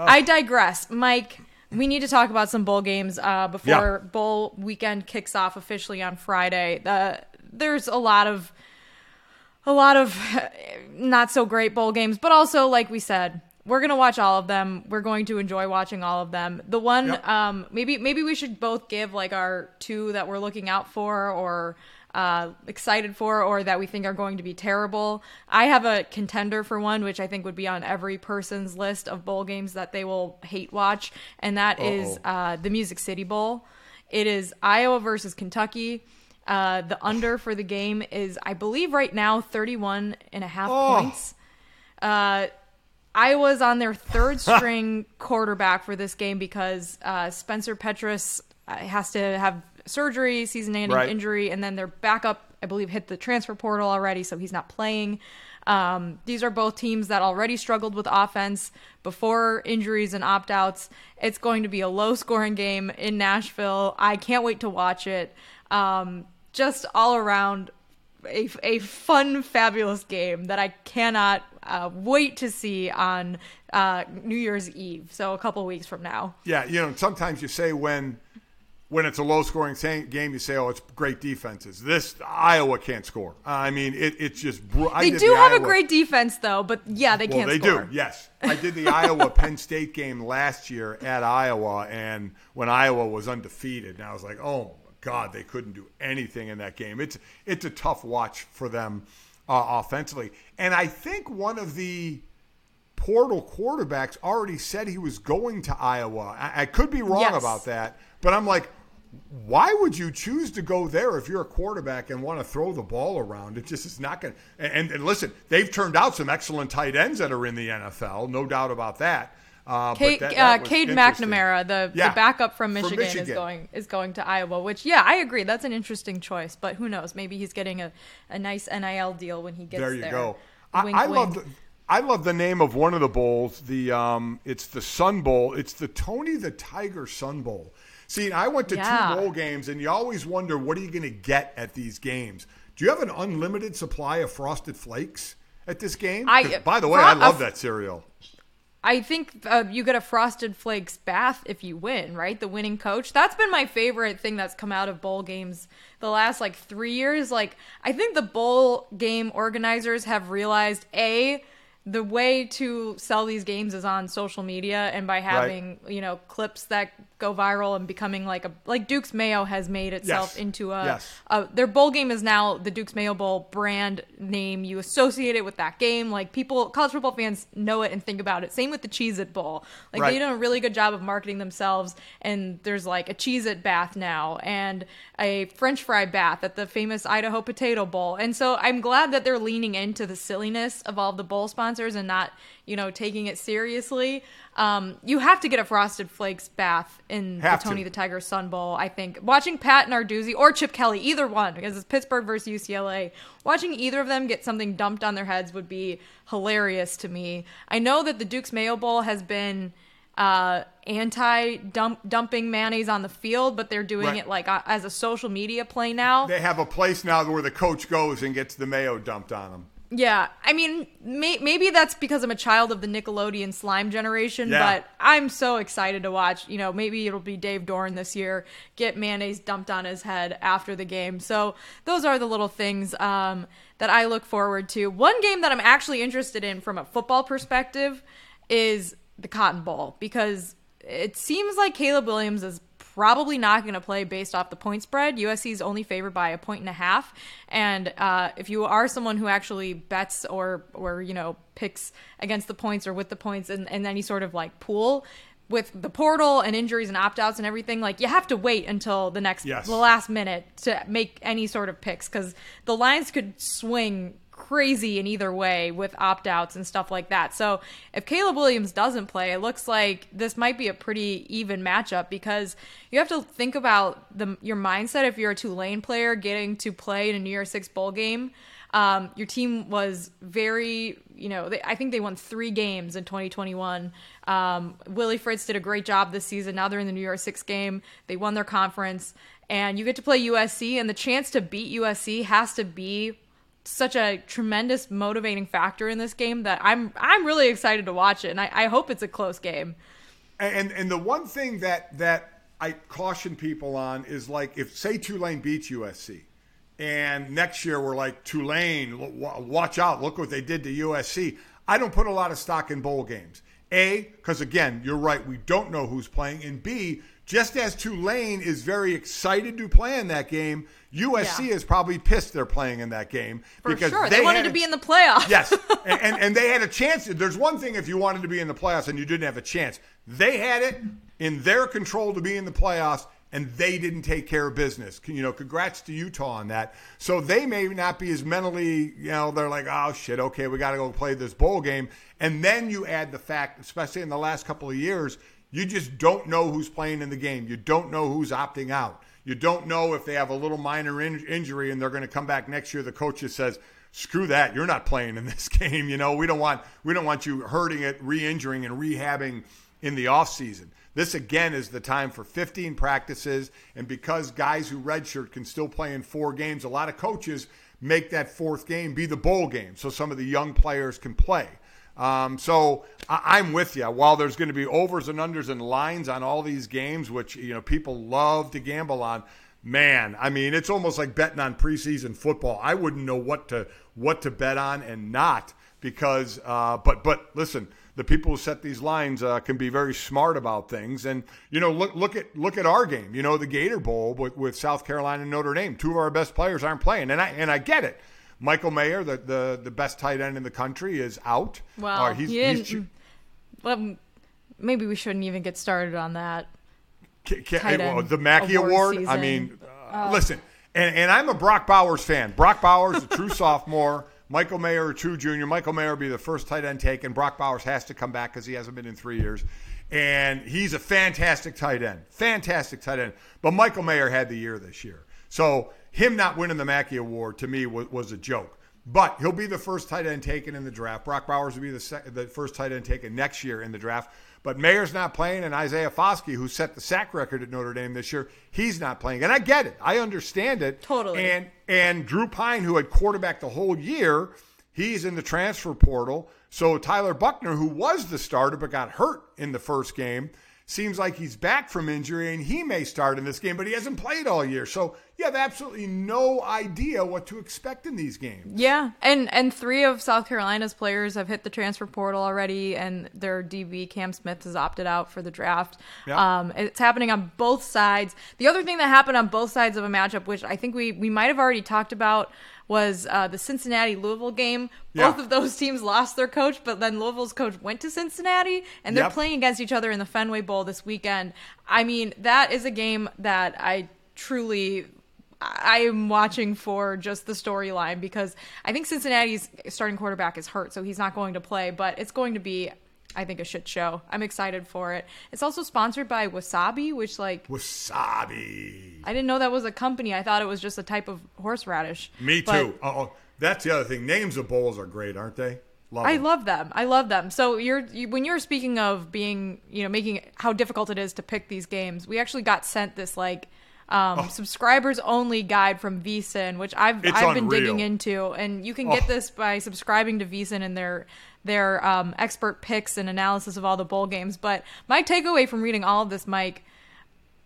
I digress. Mike, we need to talk about some bowl games uh, before Yeah. bowl weekend kicks off officially on Friday. The, there's a lot of a lot of not so great bowl games, but also like we said, we're gonna watch all of them. We're going to enjoy watching all of them. The one, Yep. um, maybe maybe we should both give like our two that we're looking out for or uh, excited for, or that we think are going to be terrible. I have a contender for one, which I think would be on every person's list of bowl games that they will hate watch, and that is Uh-oh. uh, the Music City Bowl. It is Iowa versus Kentucky. Uh, the under for the game is, I believe, right now 31 and a half Oh. points. Uh, Iowa's on their third string quarterback for this game because uh, Spencer Petras uh, has to have surgery, season-ending Right. injury, and then their backup, I believe, hit the transfer portal already, so he's not playing. Um, these are both teams that already struggled with offense before injuries and opt-outs. It's going to be a low-scoring game in Nashville. I can't wait to watch it. Um, just all around a, a fun, fabulous game that I cannot uh, wait to see on uh, New Year's Eve. So a couple weeks from now. Yeah, you know, sometimes you say when when it's a low scoring game, you say, "Oh, it's great defenses." This Iowa can't score. I mean, it, it's just. I they do the have a great defense, though. But yeah, they well, can't they score. do. Yes, I did the Iowa Penn State game last year at Iowa, and when Iowa was undefeated, and I was like, "Oh my God, they couldn't do anything in that game." It's it's a tough watch for them uh, offensively, and I think one of the portal quarterbacks already said he was going to Iowa. I, I could be wrong Yes. about that, but I'm like, why would you choose to go there if you're a quarterback and want to throw the ball around? It just is not going to. And, and listen, they've turned out some excellent tight ends that are in the NFL, no doubt about that. Uh, but Kate, that- uh, that was Cade. McNamara, the, Yeah, the backup from from Michigan, is going is going to Iowa. Which, yeah, I agree. That's an interesting choice. But who knows? Maybe he's getting a, a nice NIL deal when he gets there There you go. Wink, I, I wink. love the, I love the name of one of the bowls. The um, it's the Sun Bowl. It's the Tony the Tiger Sun Bowl. See, I went to Yeah. two bowl games, and you always wonder what are you going to get at these games. Do you have an unlimited supply of Frosted Flakes at this game? I- by the way, I love that cereal. I think uh, you get a Frosted Flakes bath if you win, right? The winning coach. That's been my favorite thing that's come out of bowl games the last like three years. Like, I think the bowl game organizers have realized A, the way to sell these games is on social media and by having right. you know clips that go viral and becoming like a like Duke's Mayo has made itself yes. into a, yes. a, their bowl game is now the Duke's Mayo Bowl brand name. You associate it with that game. Like people, college football fans know it and think about it. Same with the Cheez It Bowl. Like right. they done a really good job of marketing themselves. And there's like a Cheez It bath now and a French fry bath at the famous Idaho Potato Bowl. And so I'm glad that they're leaning into the silliness of all the bowl sponsors and not you know, taking it seriously. Um, you have to get a Frosted Flakes bath in have the Tony to. the Tiger Sun Bowl. I think watching Pat Narduzzi or Chip Kelly, either one, because it's Pittsburgh versus UCLA. Watching either of them get something dumped on their heads would be hilarious to me. I know that the Duke's Mayo Bowl has been uh, anti dumping mayonnaise on the field, but they're doing Right. it like uh, as a social media play now. They have a place now where the coach goes and gets the mayo dumped on him. Yeah, I mean, may- maybe that's because I'm a child of the Nickelodeon slime generation, Yeah. but I'm so excited to watch. You know, maybe it'll be Dave Doeren this year get mayonnaise dumped on his head after the game. So those are the little things um, that I look forward to. One game that I'm actually interested in from a football perspective is the Cotton Bowl because it seems like Caleb Williams is probably not going to play based off the point spread. USC is only favored by a point and a half, and uh, if you are someone who actually bets or or you know picks against the points or with the points in, in any sort of like pool. With the portal and injuries and opt outs and everything, like you have to wait until the next, Yes. the last minute to make any sort of picks because the lines could swing crazy in either way with opt outs and stuff like that. So if Caleb Williams doesn't play, it looks like this might be a pretty even matchup because you have to think about the your mindset if you're a Tulane player getting to play in a New Year's Six bowl game. Um, your team was very, you know, they, I think they won three games in 2021. Um, Willie Fritz did a great job this season. Now they're in the New Year's Six game. They won their conference, and you get to play USC, and the chance to beat USC has to be such a tremendous motivating factor in this game that I'm I'm really excited to watch it, and I, I hope it's a close game. And and the one thing that that I caution people on is like if say Tulane beats USC, and next year we're like Tulane, watch out, look what they did to USC. I don't put a lot of stock in bowl games. A, because again, you're right, we don't know who's playing, and B, just as Tulane is very excited to play in that game, USC Yeah. is probably pissed they're playing in that game For because sure, they, wanted to a- be in the playoffs. Yes, and, and and they had a chance. There's one thing if you wanted to be in the playoffs and you didn't have a chance. They had it in their control to be in the playoffs, and they didn't take care of business. You know, congrats to Utah on that. So they may not be as mentally, you know, they're like, oh shit, okay, we got to go play this bowl game. And then you add the fact, especially in the last couple of years, you just don't know who's playing in the game. You don't know who's opting out. You don't know if they have a little minor in- injury and they're going to come back next year. The coach just says, "Screw that! You're not playing in this game." You know, we don't want we don't want you hurting it, re-injuring, and rehabbing in the off season. This again is the time for 15 practices, and because guys who redshirt can still play in four games, a lot of coaches make that fourth game be the bowl game, so some of the young players can play. Um, so I, I'm with you. While there's going to be overs and unders and lines on all these games, which you know people love to gamble on, man, I mean it's almost like betting on preseason football. I wouldn't know what to what to bet on and not because. Uh, but but listen, the people who set these lines uh, can be very smart about things. And you know, look look at look at our game. You know, the Gator Bowl with, with South Carolina and Notre Dame. Two of our best players aren't playing, and I and I get it. Michael Mayer, the, the, the best tight end in the country, is out. Well, Uh, he's, he he's well, maybe we shouldn't even get started on that. Ca- ca- tight well, end the Mackey award Award. I mean, uh, Uh, listen, and, and I'm a Brock Bowers fan. Brock Bowers, a true sophomore. Michael Mayer, a true junior. Michael Mayer will be the first tight end taken. Brock Bowers has to come back because he hasn't been in three years. And he's a fantastic tight end. Fantastic tight end. But Michael Mayer had the year this year. So him not winning the Mackey Award to me was, was a joke. But he'll be the first tight end taken in the draft. Brock Bowers will be the, sec- the first tight end taken next year in the draft. But Mayer's not playing, and Isaiah Foskey, who set the sack record at Notre Dame this year, he's not playing. And I get it. I understand it. Totally. And and Drew Pyne, who had quarterback the whole year, He's in the transfer portal. So Tyler Buchner, who was the starter but got hurt in the first game, seems like he's back from injury and he may start in this game, but he hasn't played all year. So you have absolutely no idea what to expect in these games. Yeah, and and three of South Carolina's players have hit the transfer portal already, and their DB Cam Smith has opted out for the draft. Yeah. Um, it's happening on both sides. The other thing that happened on both sides of a matchup, which I think we we might have already talked about, was uh, the Cincinnati Louisville game. Both Yeah. of those teams lost their coach, but then Louisville's coach went to Cincinnati, and they're Yep. playing against each other in the Fenway Bowl this weekend. I mean, that is a game that I truly I am watching for just the storyline because I think Cincinnati's starting quarterback is hurt, so he's not going to play, but it's going to be I think a shit show. I'm excited for it. It's also sponsored by Wasabi, which like Wasabi. I didn't know that was a company. I thought it was just a type of horseradish. Me But- too. Oh, that's the other thing. Names of bowls are great, aren't they? Love I them. love them. I love them. So you're you, when you're speaking of being, you know, making how difficult it is to pick these games. We actually got sent this like um, subscribers only guide from VSiN, which I've Oh. It's I've been digging into, and you can get Oh. this by subscribing to VSiN and their their um, expert picks and analysis of all the bowl games. But my takeaway from reading all of this, Mike,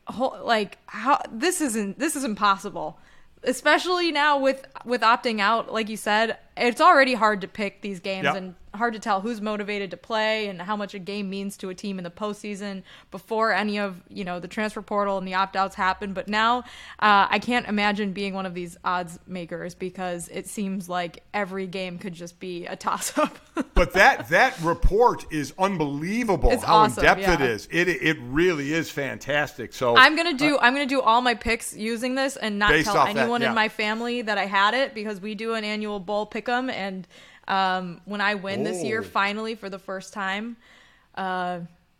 whole, like how this isn't this is impossible especially now with with opting out like you said it's already hard to pick these games Yep. and hard to tell who's motivated to play and how much a game means to a team in the postseason before any of you know the transfer portal and the opt-outs happen but now uh, i can't imagine being one of these odds makers because it seems like every game could just be a toss-up but that that report is unbelievable. It's how awesome, in depth it yeah. is. It it really is fantastic. So I'm gonna do I'm gonna do all my picks using this and not tell off that, anyone yeah. in my family that I had it because we do an annual bowl pick'em and um, when I win this year Oh. finally for the first time, uh,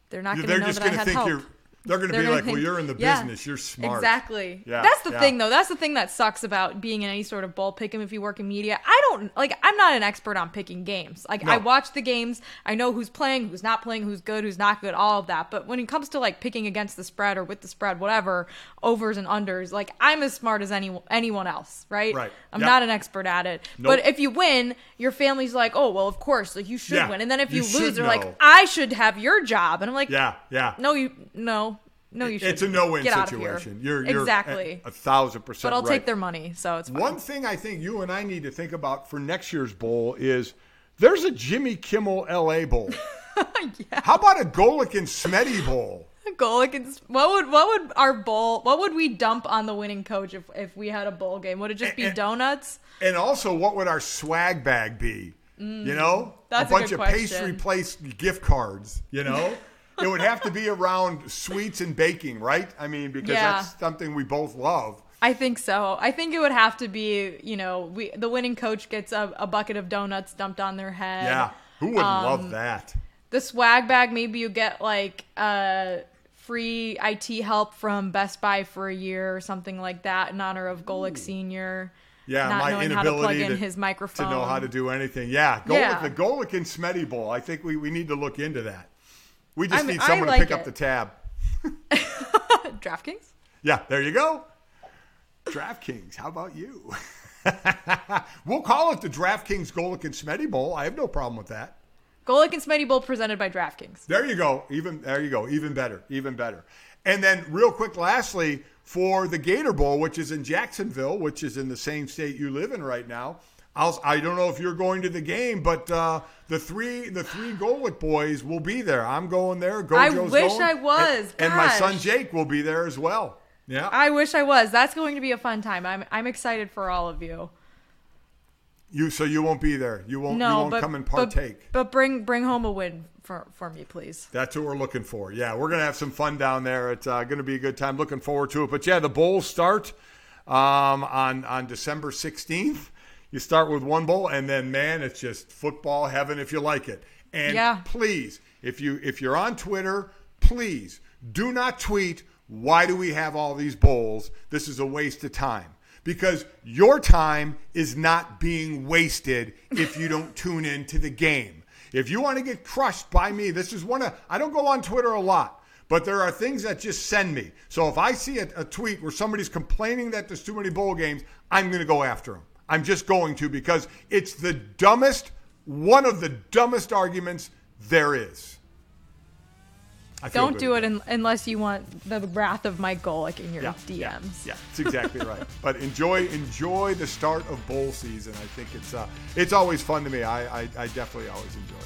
they're not gonna they're know just that I gonna had think help. you're. They're going to be gonna like, well, you're in the yeah, business. You're smart. Exactly. Yeah, That's the yeah. thing, though. That's the thing that sucks about being in any sort of bowl pick'em if you work in media. I don't like. I'm not an expert on picking games. Like No. I watch the games. I know who's playing, who's not playing, who's good, who's not good, all of that. But when it comes to like picking against the spread or with the spread, whatever, overs and unders, like I'm as smart as any anyone else, right? Right. I'm Yep. not an expert at it. Nope. But if you win, your family's like, oh well, of course, like you should Yeah, win. And then if you you, lose, they're know. like, I should have your job. And I'm like, Yeah, yeah. no, you no. No, you should. It's a no-win Get out of here. situation. You're, you're exactly. a, a thousand percent. But I'll right. take their money, so it's fine. One thing I think you and I need to think about for next year's bowl is there's a Jimmy Kimmel LA Bowl. yeah. How about a Golic and Smetty Bowl? Golic and what would what would our bowl? What would we dump on the winning coach if if we had a bowl game? Would it just be donuts? And also, what would our swag bag be? Mm, you know, a a bunch good of pastry place gift cards. You know, it would have to be around sweets and baking, right? I mean, because Yeah. that's something we both love. I think so. I think it would have to be, you know, we the winning coach gets a, a bucket of donuts dumped on their head. Yeah, who wouldn't Um, love that? The swag bag, maybe you get like uh free IT help from Best Buy for a year or something like that in honor of Golic Senior. Yeah, not my knowing how to plug inability in to, his microphone. to know how to do anything. Yeah, go Yeah. with the Golic and Smetty Bowl. I think we, we need to look into that. We just I mean, need someone like to pick up the tab. DraftKings. Yeah, there you go. DraftKings, how about you? we'll call it the DraftKings Golic and Smetty Bowl. I have no problem with that. Golic and Smetty Bowl presented by DraftKings. There you go. Even there you go. Even better. Even better. And then real quick, lastly, for the Gator Bowl, which is in Jacksonville, which is in the same state you live in right now. I'll, I don't know if you're going to the game, but uh, the three the three Golic boys will be there. I'm going there. I wish going, I was. and, and my son Jake will be there as well. Yeah. I wish I was. That's going to be a fun time. I'm I'm excited for all of you. You so you won't be there. You won't. no, you won't but, come and but- partake. But, bring bring home a win for for me, please. That's what we're looking for. Yeah, we're gonna have some fun down there. It's uh, gonna be a good time. Looking forward to it. But yeah, the bowls start um, on on December sixteenth. You start with one bowl, and then man, it's just football heaven if you like it. And Yeah. please, if you if you're on Twitter, please do not tweet. Why do we have all these bowls? This is a waste of time. Because your time is not being wasted if you don't tune in to the game. If you want to get crushed by me, this is one of I don't go on Twitter a lot, but there are things that just send me. So if I see a, a tweet where somebody's complaining that there's too many bowl games, I'm going to go after them. I'm just going to because it's the dumbest, one of the dumbest arguments there is. Don't do it un- unless you want the wrath of Mike Golic in your Yeah, DMs. Yeah, yeah, that's exactly right. But enjoy enjoy the start of bowl season. I think it's uh, it's always fun to me. I, I, I definitely always enjoy it.